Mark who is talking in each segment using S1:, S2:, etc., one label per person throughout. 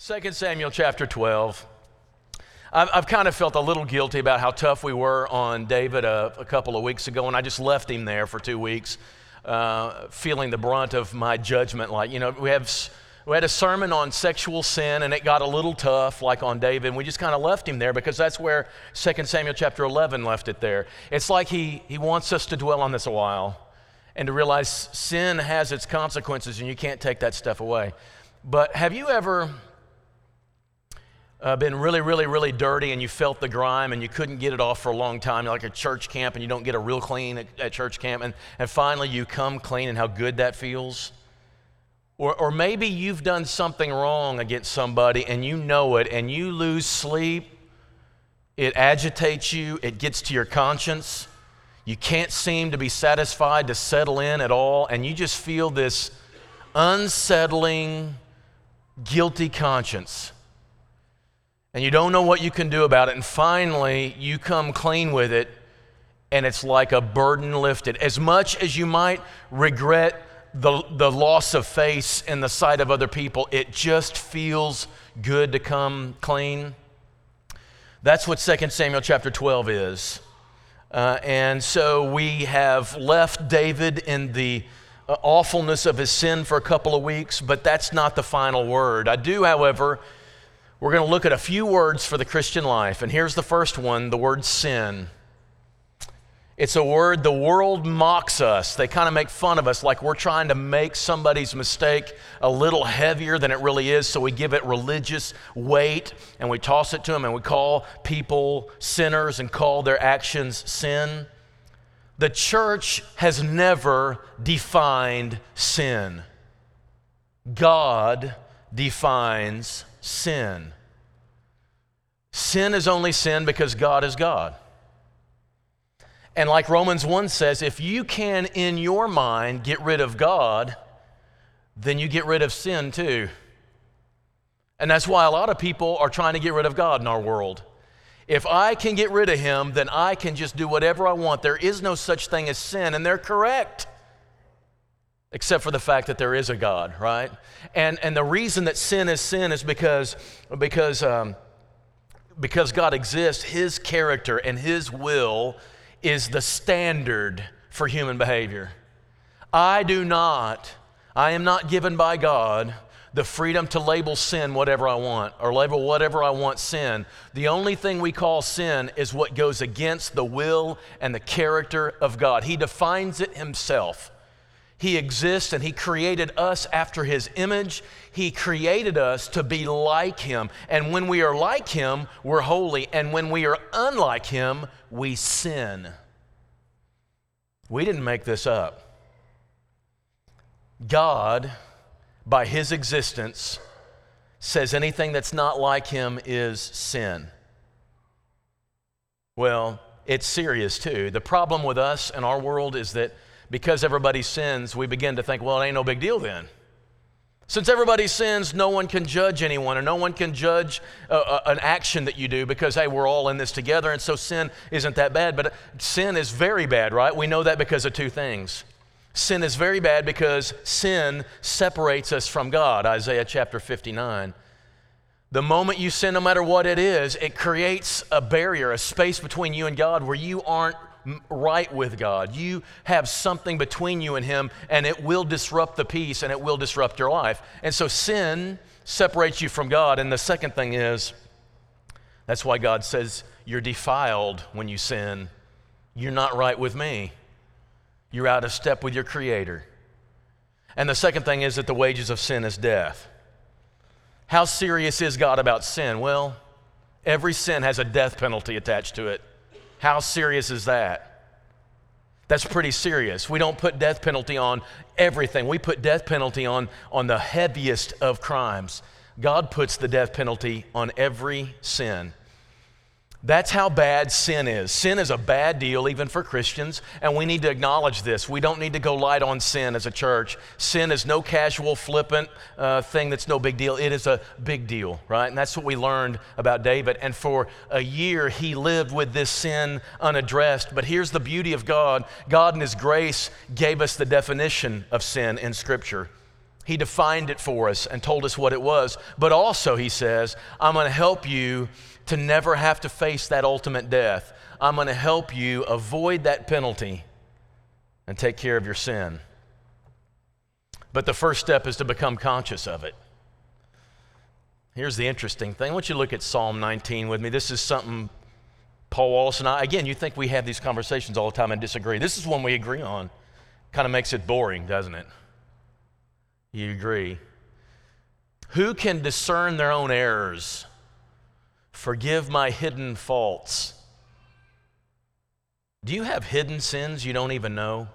S1: 2 Samuel chapter 12. I've, I've, kind of felt a little guilty about how tough we were on David a, a couple of weeks ago, and I just left him there for two weeks, uh, feeling the brunt of my judgment. Like, you know, we, have, we had a sermon on sexual sin, and it got a little tough, like on David, and we just kind of left him there because that's where 2 Samuel chapter 11 left it there. It's like he, he wants us to dwell on this a while and to realize sin has its consequences, and you can't take that stuff away. But have you ever uh, been really, really, really dirty and you felt the grime and you couldn't get it off for a long time, like a church camp and you don't get a real clean at, at church camp, and, and finally you come clean and how good that feels? Or, or maybe you've done something wrong against somebody and you know it and you lose sleep. It agitates you, it gets to your conscience. You can't seem to be satisfied to settle in at all, and you just feel this unsettling, guilty conscience and you don't know what you can do about it. And finally, you come clean with it, and it's like a burden lifted. As much as you might regret the, the loss of face in the sight of other people, it just feels good to come clean. That's what 2 Samuel chapter 12 is. Uh, and so we have left David in the uh, awfulness of his sin for a couple of weeks, but that's not the final word. I do, however, we're going to look at a few words for the Christian life. And here's the first one the word sin. It's a word the world mocks us. They kind of make fun of us like we're trying to make somebody's mistake a little heavier than it really is. So we give it religious weight and we toss it to them and we call people sinners and call their actions sin. The church has never defined sin, God defines sin. Sin is only sin because God is God. And like Romans 1 says, if you can in your mind get rid of God, then you get rid of sin too. And that's why a lot of people are trying to get rid of God in our world. If I can get rid of him, then I can just do whatever I want. There is no such thing as sin, and they're correct except for the fact that there is a God, right? And, and the reason that sin is sin is because, because, um, because God exists, His character and His will is the standard for human behavior. I do not, I am not given by God the freedom to label sin whatever I want or label whatever I want sin. The only thing we call sin is what goes against the will and the character of God. He defines it Himself. He exists and He created us after His image. He created us to be like Him. And when we are like Him, we're holy. And when we are unlike Him, we sin. We didn't make this up. God, by His existence, says anything that's not like Him is sin. Well, it's serious too. The problem with us and our world is that because everybody sins, we begin to think, well, it ain't no big deal then. Since everybody sins, no one can judge anyone, or no one can judge uh, uh, an action that you do because, hey, we're all in this together, and so sin isn't that bad. But sin is very bad, right? We know that because of two things. Sin is very bad because sin separates us from God, Isaiah chapter 59. The moment you sin, no matter what it is, it creates a barrier, a space between you and God where you aren't right with God. You have something between you and Him, and it will disrupt the peace and it will disrupt your life. And so sin separates you from God. And the second thing is that's why God says you're defiled when you sin. You're not right with me, you're out of step with your Creator. And the second thing is that the wages of sin is death. How serious is God about sin? Well, every sin has a death penalty attached to it. How serious is that? That's pretty serious. We don't put death penalty on everything. We put death penalty on, on the heaviest of crimes. God puts the death penalty on every sin. That's how bad sin is. Sin is a bad deal, even for Christians, and we need to acknowledge this. We don't need to go light on sin as a church. Sin is no casual, flippant uh, thing that's no big deal. It is a big deal, right? And that's what we learned about David. And for a year, he lived with this sin unaddressed. But here's the beauty of God God, in His grace, gave us the definition of sin in Scripture. He defined it for us and told us what it was. But also, He says, I'm going to help you to never have to face that ultimate death. I'm going to help you avoid that penalty and take care of your sin. But the first step is to become conscious of it. Here's the interesting thing. I want you to look at Psalm 19 with me. This is something Paul Wallace and I, again, you think we have these conversations all the time and disagree. This is one we agree on. Kind of makes it boring, doesn't it? You agree? Who can discern their own errors? Forgive my hidden faults. Do you have hidden sins you don't even know?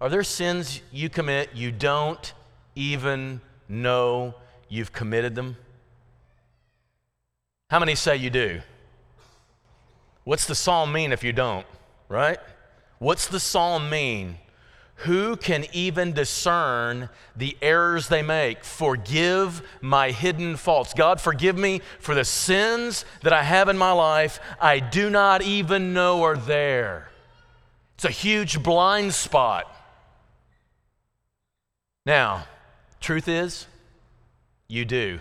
S1: Are there sins you commit you don't even know you've committed them? How many say you do? What's the psalm mean if you don't, right? What's the psalm mean? Who can even discern the errors they make? Forgive my hidden faults. God, forgive me for the sins that I have in my life I do not even know are there. It's a huge blind spot. Now, truth is, you do.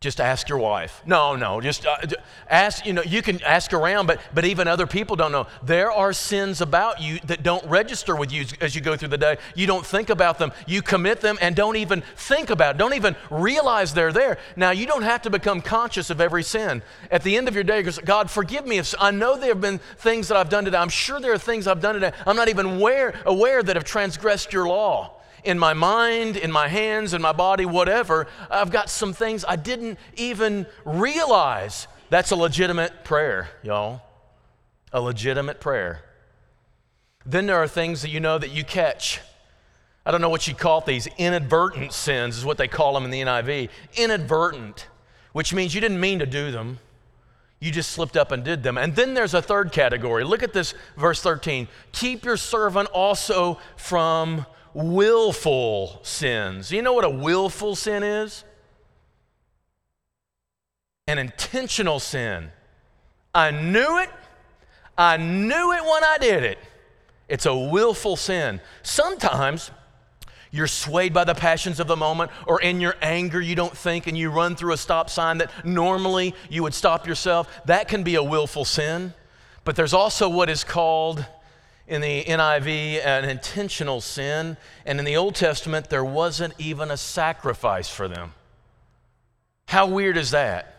S1: Just ask your wife. No, no, just uh, ask, you know, you can ask around, but, but even other people don't know. There are sins about you that don't register with you as you go through the day. You don't think about them. You commit them and don't even think about it, don't even realize they're there. Now, you don't have to become conscious of every sin. At the end of your day, God, forgive me if I know there have been things that I've done today. I'm sure there are things I've done today. I'm not even aware, aware that have transgressed your law in my mind, in my hands, in my body, whatever, I've got some things I didn't even realize. That's a legitimate prayer, y'all. A legitimate prayer. Then there are things that you know that you catch. I don't know what you call these. Inadvertent sins is what they call them in the NIV. Inadvertent, which means you didn't mean to do them. You just slipped up and did them. And then there's a third category. Look at this, verse 13. Keep your servant also from willful sins. You know what a willful sin is? An intentional sin. I knew it. I knew it when I did it. It's a willful sin. Sometimes you're swayed by the passions of the moment, or in your anger, you don't think and you run through a stop sign that normally you would stop yourself. That can be a willful sin. But there's also what is called in the NIV an intentional sin, and in the Old Testament, there wasn't even a sacrifice for them. How weird is that?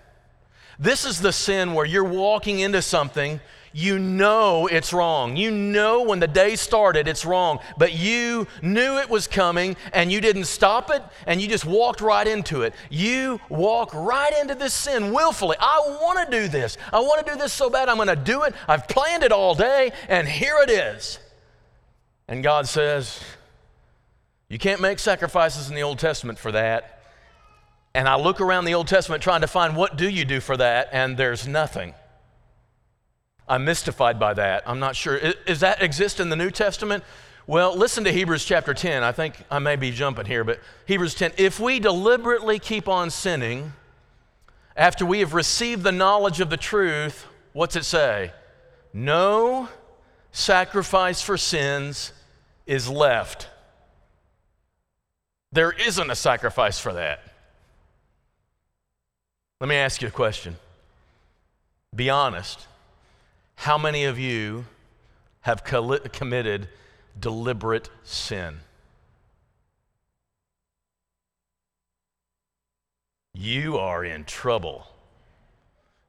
S1: This is the sin where you're walking into something, you know it's wrong. You know when the day started it's wrong, but you knew it was coming and you didn't stop it and you just walked right into it. You walk right into this sin willfully. I want to do this. I want to do this so bad I'm going to do it. I've planned it all day and here it is. And God says, You can't make sacrifices in the Old Testament for that. And I look around the Old Testament trying to find what do you do for that, and there's nothing. I'm mystified by that. I'm not sure. Does that exist in the New Testament? Well, listen to Hebrews chapter 10. I think I may be jumping here, but Hebrews 10. If we deliberately keep on sinning after we have received the knowledge of the truth, what's it say? No sacrifice for sins is left. There isn't a sacrifice for that. Let me ask you a question. Be honest. How many of you have committed deliberate sin? You are in trouble.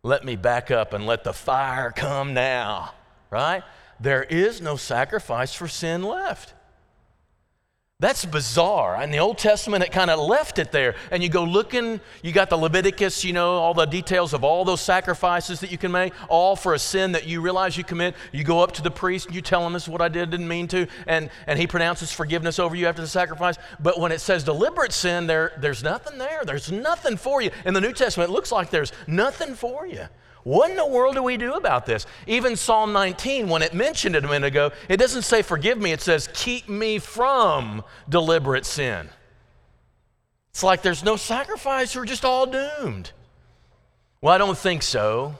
S1: Let me back up and let the fire come now, right? There is no sacrifice for sin left. That's bizarre. In the Old Testament, it kind of left it there. And you go looking, you got the Leviticus, you know, all the details of all those sacrifices that you can make, all for a sin that you realize you commit. You go up to the priest and you tell him this is what I did, didn't mean to, and, and he pronounces forgiveness over you after the sacrifice. But when it says deliberate sin, there, there's nothing there. There's nothing for you. In the New Testament, it looks like there's nothing for you. What in the world do we do about this? Even Psalm 19, when it mentioned it a minute ago, it doesn't say forgive me, it says keep me from deliberate sin. It's like there's no sacrifice, we're just all doomed. Well, I don't think so.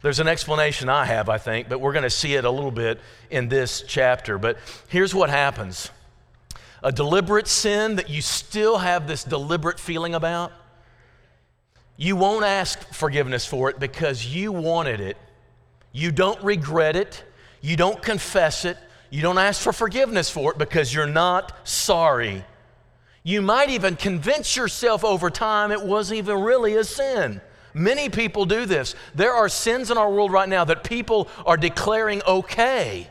S1: There's an explanation I have, I think, but we're going to see it a little bit in this chapter. But here's what happens a deliberate sin that you still have this deliberate feeling about, you won't ask forgiveness for it because you wanted it. You don't regret it. You don't confess it. You don't ask for forgiveness for it because you're not sorry. You might even convince yourself over time it wasn't even really a sin. Many people do this. There are sins in our world right now that people are declaring okay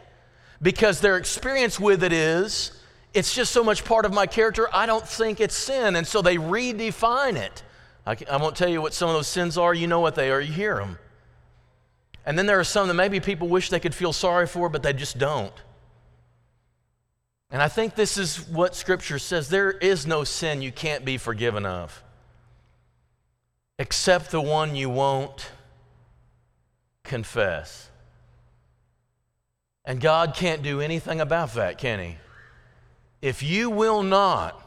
S1: because their experience with it is it's just so much part of my character, I don't think it's sin. And so they redefine it. I, I won't tell you what some of those sins are, you know what they are, you hear them. And then there are some that maybe people wish they could feel sorry for, but they just don't. And I think this is what Scripture says there is no sin you can't be forgiven of, except the one you won't confess. And God can't do anything about that, can He? If you will not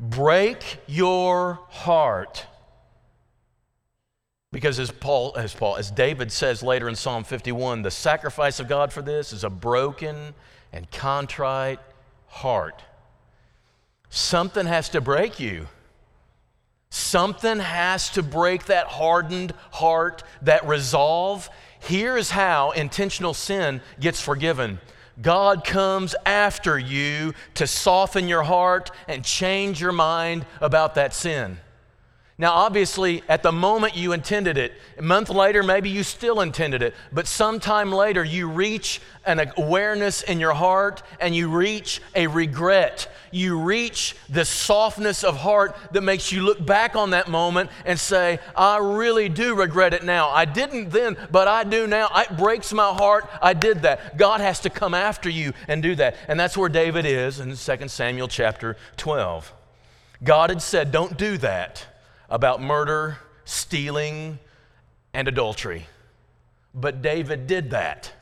S1: break your heart, because as Paul, as Paul, as David says later in Psalm 51, the sacrifice of God for this is a broken and contrite heart. Something has to break you. Something has to break that hardened heart, that resolve. Here's how intentional sin gets forgiven God comes after you to soften your heart and change your mind about that sin. Now, obviously, at the moment you intended it, a month later, maybe you still intended it, but sometime later you reach an awareness in your heart and you reach a regret. You reach the softness of heart that makes you look back on that moment and say, I really do regret it now. I didn't then, but I do now. It breaks my heart. I did that. God has to come after you and do that. And that's where David is in 2 Samuel chapter 12. God had said, Don't do that about murder, stealing, and adultery. But David did that.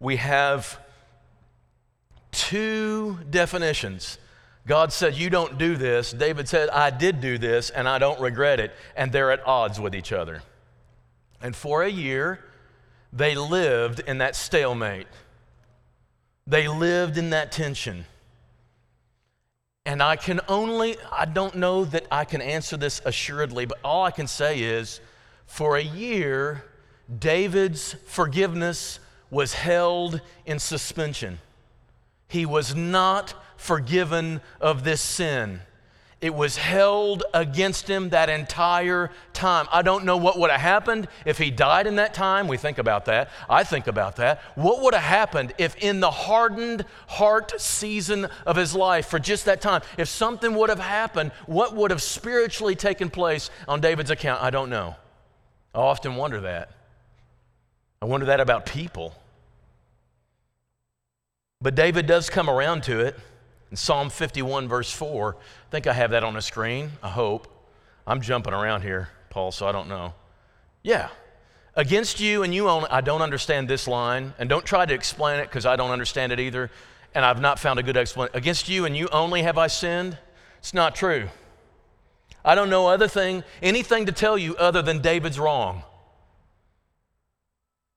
S1: We have two definitions. God said, You don't do this. David said, I did do this and I don't regret it. And they're at odds with each other. And for a year, they lived in that stalemate. They lived in that tension. And I can only, I don't know that I can answer this assuredly, but all I can say is for a year, David's forgiveness was held in suspension. He was not forgiven of this sin. It was held against him that entire time. I don't know what would have happened if he died in that time. We think about that. I think about that. What would have happened if, in the hardened heart season of his life, for just that time, if something would have happened, what would have spiritually taken place on David's account? I don't know. I often wonder that. I wonder that about people. But David does come around to it. In Psalm 51, verse 4, I think I have that on the screen. I hope. I'm jumping around here, Paul, so I don't know. Yeah. Against you and you only, I don't understand this line, and don't try to explain it because I don't understand it either, and I've not found a good explanation. Against you and you only have I sinned? It's not true. I don't know other thing, anything to tell you other than David's wrong.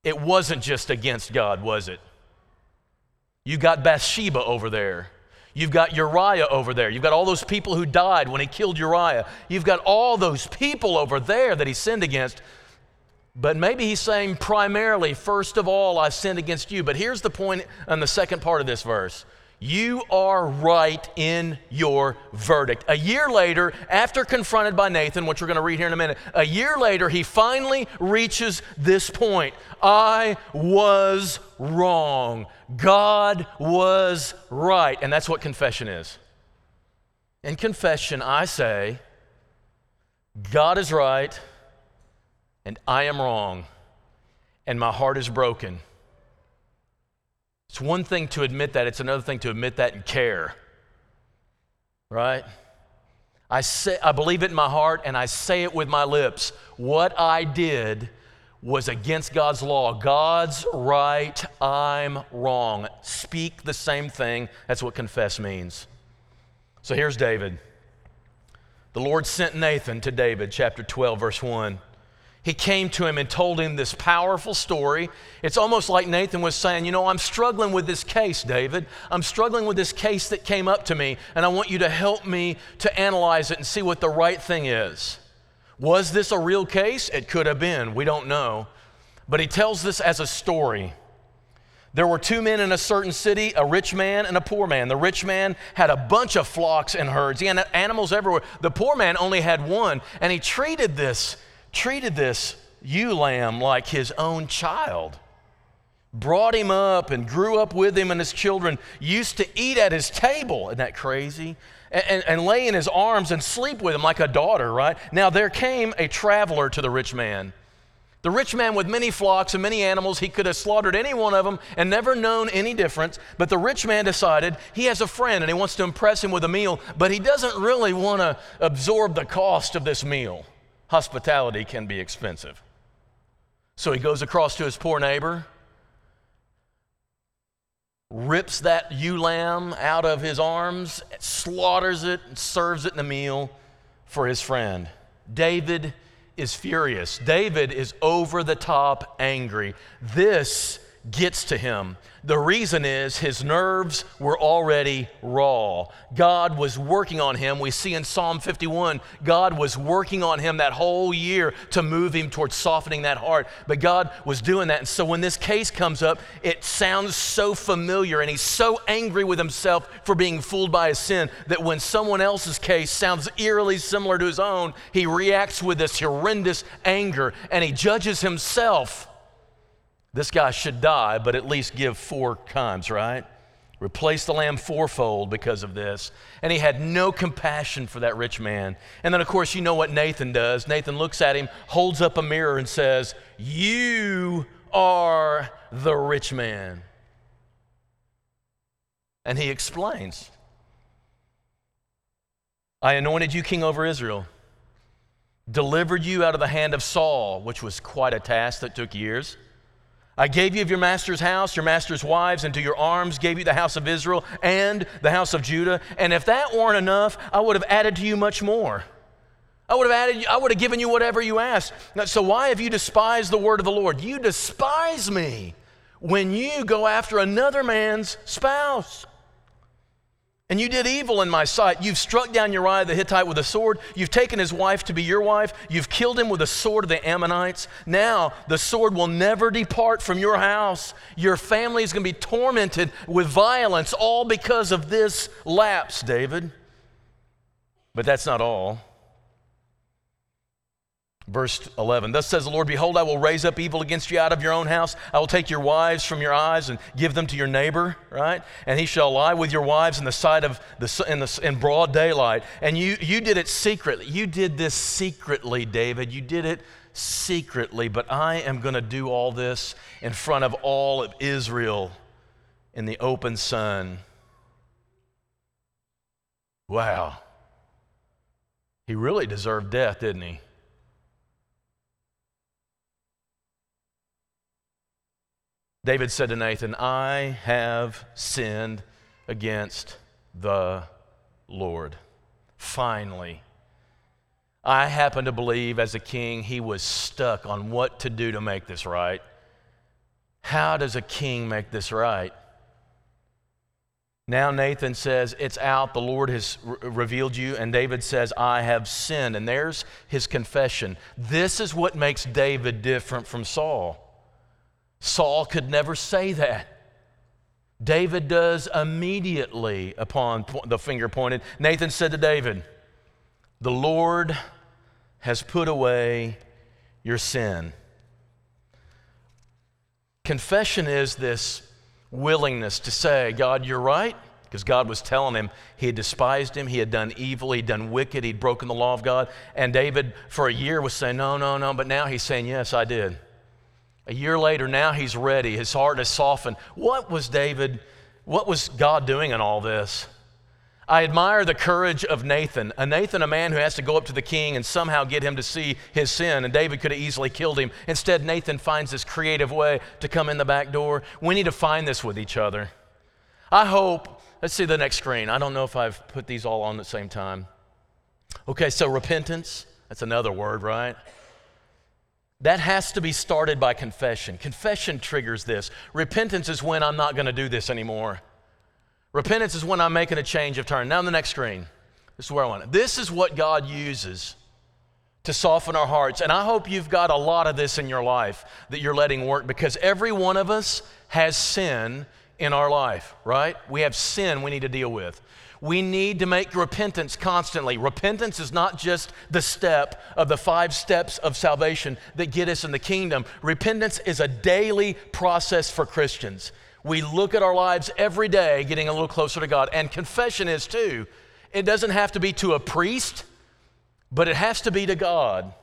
S1: It wasn't just against God, was it? You got Bathsheba over there. You've got Uriah over there. You've got all those people who died when he killed Uriah. You've got all those people over there that he sinned against. But maybe he's saying primarily, first of all, I sinned against you. But here's the point on the second part of this verse you are right in your verdict. A year later, after confronted by Nathan, which we're going to read here in a minute, a year later, he finally reaches this point I was wrong. God was right. And that's what confession is. In confession, I say, God is right, and I am wrong, and my heart is broken it's one thing to admit that, it's another thing to admit that and care. Right? I, say, I believe it in my heart and I say it with my lips. What I did was against God's law. God's right, I'm wrong. Speak the same thing. That's what confess means. So here's David. The Lord sent Nathan to David, chapter 12, verse 1. He came to him and told him this powerful story. It's almost like Nathan was saying, You know, I'm struggling with this case, David. I'm struggling with this case that came up to me, and I want you to help me to analyze it and see what the right thing is. Was this a real case? It could have been. We don't know. But he tells this as a story. There were two men in a certain city, a rich man and a poor man. The rich man had a bunch of flocks and herds. He had animals everywhere. The poor man only had one, and he treated this treated this ewe lamb like his own child, brought him up and grew up with him and his children, used to eat at his table. Isn't that crazy? And, and, and lay in his arms and sleep with him like a daughter, right? Now there came a traveler to the rich man. The rich man with many flocks and many animals, he could have slaughtered any one of them and never known any difference. But the rich man decided he has a friend and he wants to impress him with a meal, but he doesn't really want to absorb the cost of this meal hospitality can be expensive. So he goes across to his poor neighbor, rips that ewe lamb out of his arms, slaughters it, and serves it in a meal for his friend. David is furious. David is over the top angry. This gets to him. The reason is his nerves were already raw. God was working on him. We see in Psalm 51, God was working on him that whole year to move him towards softening that heart. But God was doing that. And so when this case comes up, it sounds so familiar and he's so angry with himself for being fooled by his sin that when someone else's case sounds eerily similar to his own, he reacts with this horrendous anger and he judges himself this guy should die, but at least give four times, right? Replace the lamb fourfold because of this. And he had no compassion for that rich man. And then, of course, you know what Nathan does. Nathan looks at him, holds up a mirror, and says, You are the rich man. And he explains I anointed you king over Israel, delivered you out of the hand of Saul, which was quite a task that took years. I gave you of your master's house, your master's wives, into your arms, gave you the house of Israel and the house of Judah. And if that weren't enough, I would have added to you much more. I would have added, I would have given you whatever you asked. So why have you despised the word of the Lord? You despise me when you go after another man's spouse. And you did evil in my sight. You've struck down Uriah the Hittite with a sword. You've taken his wife to be your wife. You've killed him with the sword of the Ammonites. Now the sword will never depart from your house. Your family is going to be tormented with violence, all because of this lapse, David. But that's not all. Verse 11, thus says the Lord, Behold, I will raise up evil against you out of your own house. I will take your wives from your eyes and give them to your neighbor, right? And he shall lie with your wives in the sight of the, in, the, in broad daylight. And you, you did it secretly. You did this secretly, David. You did it secretly, but I am going to do all this in front of all of Israel in the open sun. Wow. He really deserved death, didn't he? David said to Nathan, I have sinned against the Lord. Finally, I happen to believe as a king, he was stuck on what to do to make this right. How does a king make this right? Now Nathan says, It's out. The Lord has re- revealed you. And David says, I have sinned. And there's his confession. This is what makes David different from Saul. Saul could never say that. David does immediately upon the finger pointed. Nathan said to David, The Lord has put away your sin. Confession is this willingness to say, God, you're right, because God was telling him he had despised him, he had done evil, he'd done wicked, he'd broken the law of God. And David, for a year, was saying, No, no, no, but now he's saying, Yes, I did. A year later, now he's ready. His heart has softened. What was David, what was God doing in all this? I admire the courage of Nathan. A Nathan, a man who has to go up to the king and somehow get him to see his sin, and David could have easily killed him. Instead, Nathan finds this creative way to come in the back door. We need to find this with each other. I hope, let's see the next screen. I don't know if I've put these all on at the same time. Okay, so repentance, that's another word, right? That has to be started by confession. Confession triggers this. Repentance is when I'm not going to do this anymore. Repentance is when I'm making a change of turn. Now, on the next screen, this is where I want it. This is what God uses to soften our hearts. And I hope you've got a lot of this in your life that you're letting work because every one of us has sin in our life, right? We have sin we need to deal with. We need to make repentance constantly. Repentance is not just the step of the five steps of salvation that get us in the kingdom. Repentance is a daily process for Christians. We look at our lives every day getting a little closer to God, and confession is too. It doesn't have to be to a priest, but it has to be to God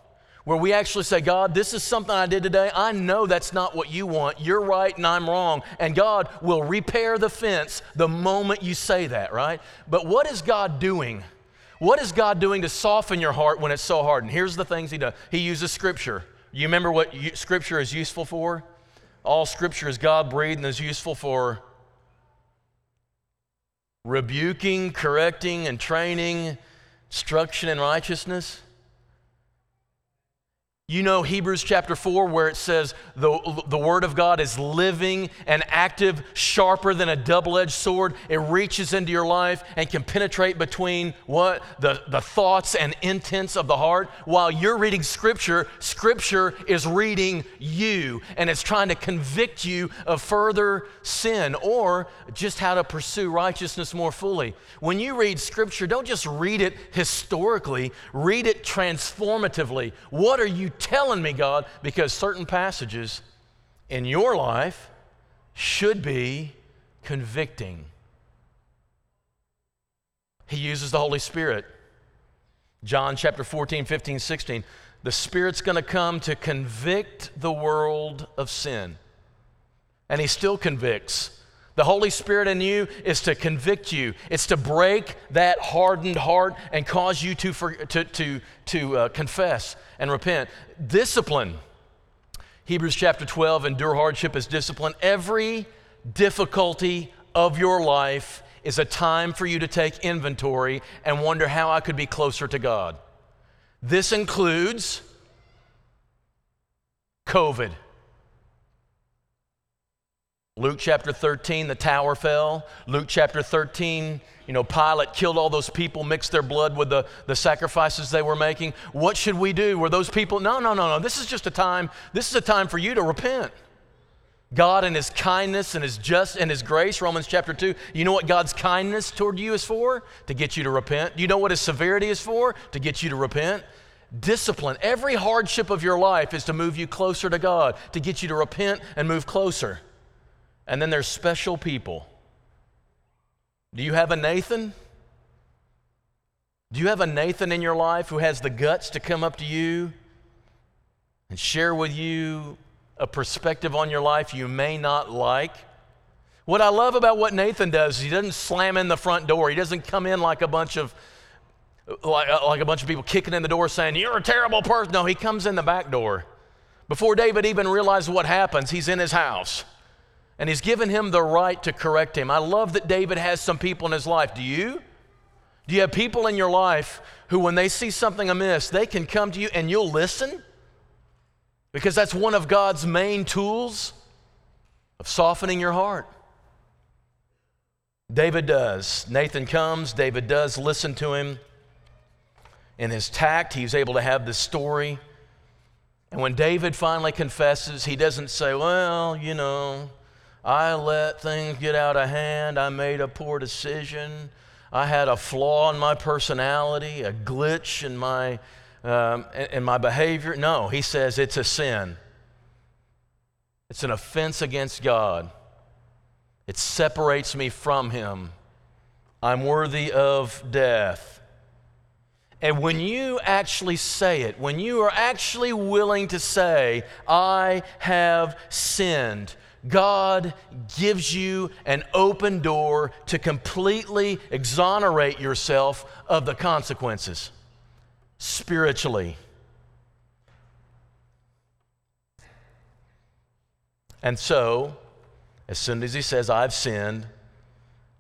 S1: where we actually say, God, this is something I did today. I know that's not what you want. You're right and I'm wrong. And God will repair the fence the moment you say that, right? But what is God doing? What is God doing to soften your heart when it's so hard? And here's the things He does He uses Scripture. You remember what Scripture is useful for? All Scripture is God breathed and is useful for rebuking, correcting, and training, instruction in righteousness. You know Hebrews chapter 4, where it says the, the Word of God is living and active, sharper than a double edged sword. It reaches into your life and can penetrate between what? The, the thoughts and intents of the heart. While you're reading Scripture, Scripture is reading you and it's trying to convict you of further sin or just how to pursue righteousness more fully. When you read Scripture, don't just read it historically, read it transformatively. What are you telling me, God? Because certain passages in your life should be convicting. He uses the Holy Spirit. John chapter 14, 15, 16. The Spirit's going to come to convict the world of sin. And He still convicts. The Holy Spirit in you is to convict you. It's to break that hardened heart and cause you to, for, to, to, to uh, confess and repent. Discipline. Hebrews chapter 12 endure hardship as discipline. Every difficulty of your life is a time for you to take inventory and wonder how I could be closer to God. This includes COVID. Luke chapter 13, the tower fell. Luke chapter 13, you know, Pilate killed all those people, mixed their blood with the, the sacrifices they were making. What should we do? Were those people? No, no, no, no. This is just a time, this is a time for you to repent. God and His kindness and His just and His grace, Romans chapter 2. You know what God's kindness toward you is for? To get you to repent. Do you know what His severity is for? To get you to repent. Discipline. Every hardship of your life is to move you closer to God, to get you to repent and move closer. And then there's special people. Do you have a Nathan? Do you have a Nathan in your life who has the guts to come up to you and share with you a perspective on your life you may not like? What I love about what Nathan does is he doesn't slam in the front door. He doesn't come in like a bunch of like, uh, like a bunch of people kicking in the door saying, You're a terrible person. No, he comes in the back door. Before David even realizes what happens, he's in his house. And he's given him the right to correct him. I love that David has some people in his life. Do you? Do you have people in your life who, when they see something amiss, they can come to you and you'll listen? Because that's one of God's main tools of softening your heart. David does. Nathan comes, David does listen to him. In his tact, he's able to have this story. And when David finally confesses, he doesn't say, Well, you know, I let things get out of hand. I made a poor decision. I had a flaw in my personality, a glitch in my, um, in my behavior. No, he says it's a sin. It's an offense against God. It separates me from Him. I'm worthy of death. And when you actually say it, when you are actually willing to say, I have sinned, God gives you an open door to completely exonerate yourself of the consequences spiritually. And so, as soon as he says, I've sinned,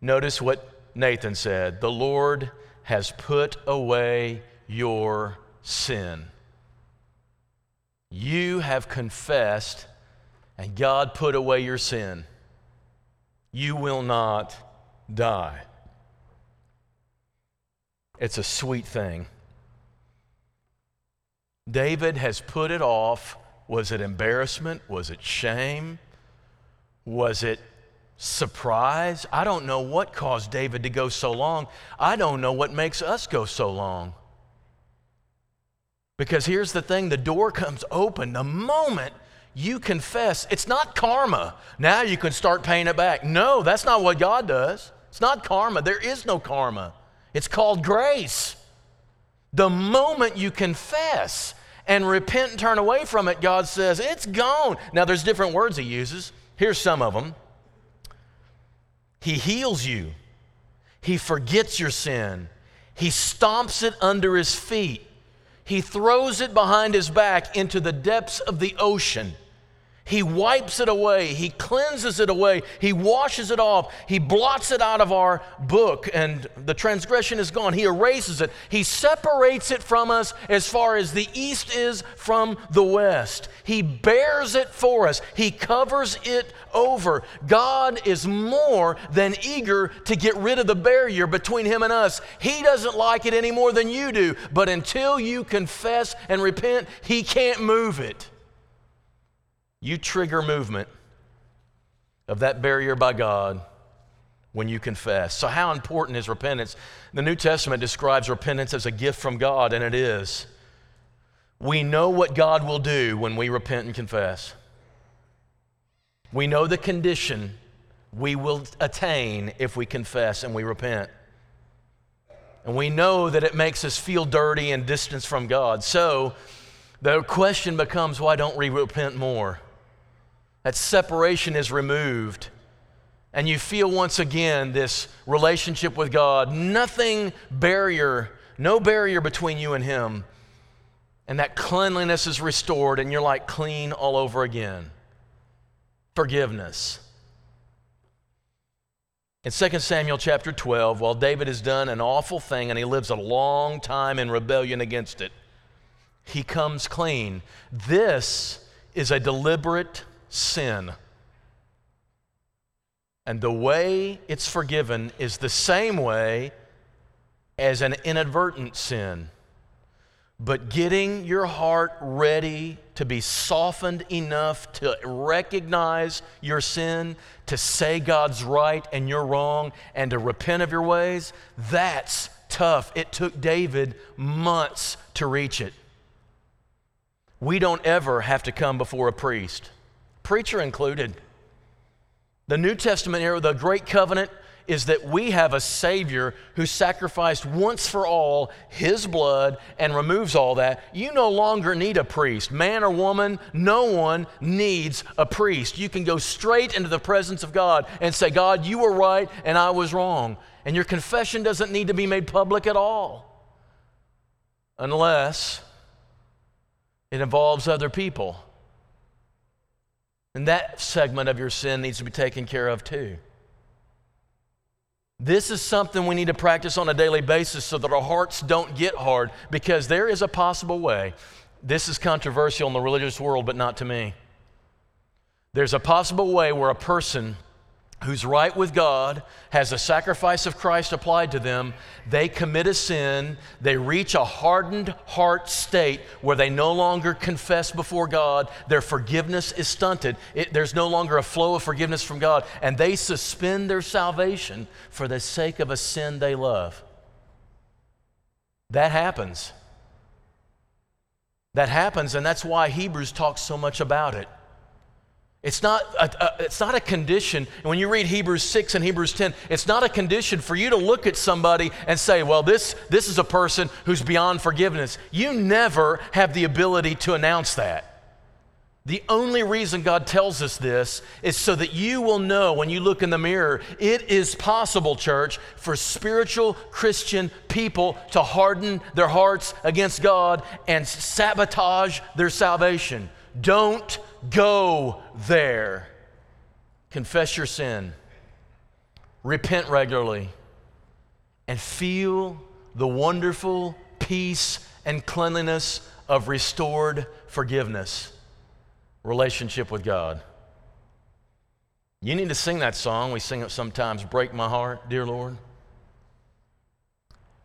S1: notice what Nathan said the Lord has put away your sin. you have confessed and God put away your sin, you will not die. It's a sweet thing. David has put it off. Was it embarrassment? Was it shame? Was it surprise? I don't know what caused David to go so long. I don't know what makes us go so long. Because here's the thing the door comes open the moment you confess. It's not karma. Now you can start paying it back. No, that's not what God does. It's not karma. There is no karma. It's called grace. The moment you confess and repent and turn away from it, God says, it's gone. Now, there's different words He uses. Here's some of them He heals you, He forgets your sin, He stomps it under His feet, He throws it behind His back into the depths of the ocean. He wipes it away. He cleanses it away. He washes it off. He blots it out of our book, and the transgression is gone. He erases it. He separates it from us as far as the east is from the west. He bears it for us. He covers it over. God is more than eager to get rid of the barrier between Him and us. He doesn't like it any more than you do, but until you confess and repent, He can't move it you trigger movement of that barrier by God when you confess. So, how important is repentance? The New Testament describes repentance as a gift from God, and it is. We know what God will do when we repent and confess. We know the condition we will attain if we confess and we repent. And we know that it makes us feel dirty and distance from God. So the question becomes why don't we repent more? That separation is removed. And you feel once again this relationship with God. Nothing barrier, no barrier between you and Him. And that cleanliness is restored, and you're like clean all over again. Forgiveness. In 2 Samuel chapter 12, while David has done an awful thing and he lives a long time in rebellion against it, he comes clean. This is a deliberate sin. And the way it's forgiven is the same way as an inadvertent sin. But getting your heart ready to be softened enough to recognize your sin, to say God's right and you're wrong, and to repent of your ways, that's tough. It took David months to reach it. We don't ever have to come before a priest preacher included. The New Testament era, the great covenant, is that we have a Savior who sacrificed once for all His blood and removes all that. You no longer need a priest. Man or woman, no one needs a priest. You can go straight into the presence of God and say, God, you were right and I was wrong. And your confession doesn't need to be made public at all unless it involves other people. And that segment of your sin needs to be taken care of too. This is something we need to practice on a daily basis so that our hearts don't get hard because there is a possible way. This is controversial in the religious world, but not to me. There's a possible way where a person who's right with God, has the sacrifice of Christ applied to them, they commit a sin, they reach a hardened heart state where they no longer confess before God, their forgiveness is stunted, it, there's no longer a flow of forgiveness from God, and they suspend their salvation for the sake of a sin they love. That happens. That happens, and that's why Hebrews talks so much about it. It's not, a, a, it's not a condition. And when you read Hebrews 6 and Hebrews 10, it's not a condition for you to look at somebody and say, well, this, this is a person who's beyond forgiveness. You never have the ability to announce that. The only reason God tells us this is so that you will know when you look in the mirror, it is possible, church, for spiritual Christian people to harden their hearts against God and sabotage their salvation. Don't go there. Confess your sin, repent regularly, and feel the wonderful peace and cleanliness of restored forgiveness, relationship with God. You need to sing that song. We sing it sometimes Break My Heart, Dear Lord.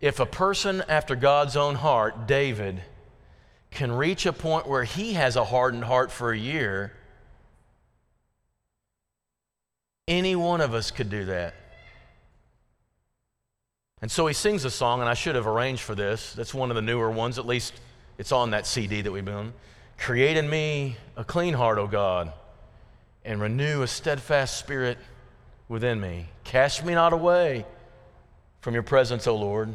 S1: If a person after God's own heart, David, can reach a point where he has a hardened heart for a year, any one of us could do that. And so he sings a song, and I should have arranged for this. That's one of the newer ones, at least it's on that CD that we've been. Create in me a clean heart, O God, and renew a steadfast spirit within me. Cast me not away from your presence, O Lord.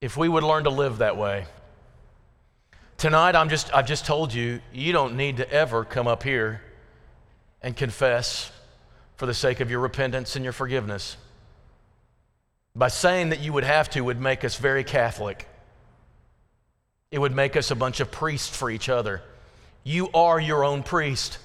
S1: If we would learn to live that way, tonight I'm just, I've just told you, you don't need to ever come up here and confess for the sake of your repentance and your forgiveness. By saying that you would have to would make us very Catholic. It would make us a bunch of priests for each other. You are your own priest.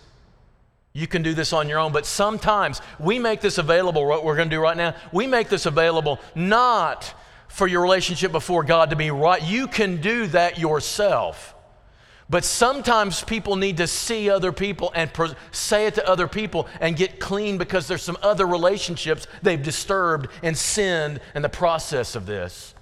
S1: You can do this on your own, but sometimes we make this available, what we're going to do right now, we make this available not for your relationship before God to be right. You can do that yourself. But sometimes people need to see other people and say it to other people and get clean because there's some other relationships they've disturbed and sinned in the process of this.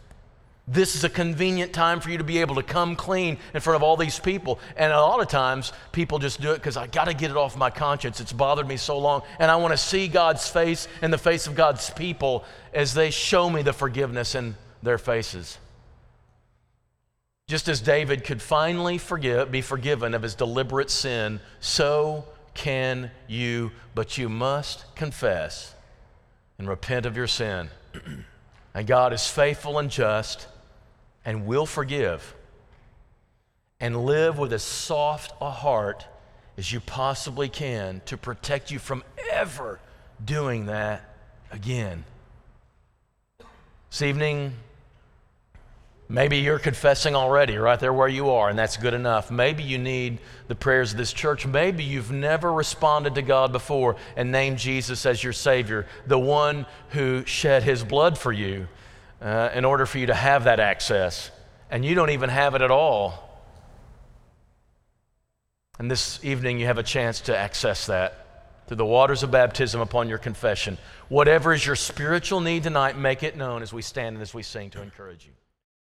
S1: This is a convenient time for you to be able to come clean in front of all these people. And a lot of times, people just do it because I got to get it off my conscience. It's bothered me so long. And I want to see God's face and the face of God's people as they show me the forgiveness in their faces. Just as David could finally forgive, be forgiven of his deliberate sin, so can you, but you must confess and repent of your sin. and God is faithful and just and will forgive and live with as soft a heart as you possibly can to protect you from ever doing that again. This evening, Maybe you're confessing already right there where you are, and that's good enough. Maybe you need the prayers of this church. Maybe you've never responded to God before and named Jesus as your Savior, the one who shed His blood for you uh, in order for you to have that access, and you don't even have it at all. And this evening, you have a chance to access that through the waters of baptism upon your confession. Whatever is your spiritual need tonight, make it known as we stand and as we sing to encourage you.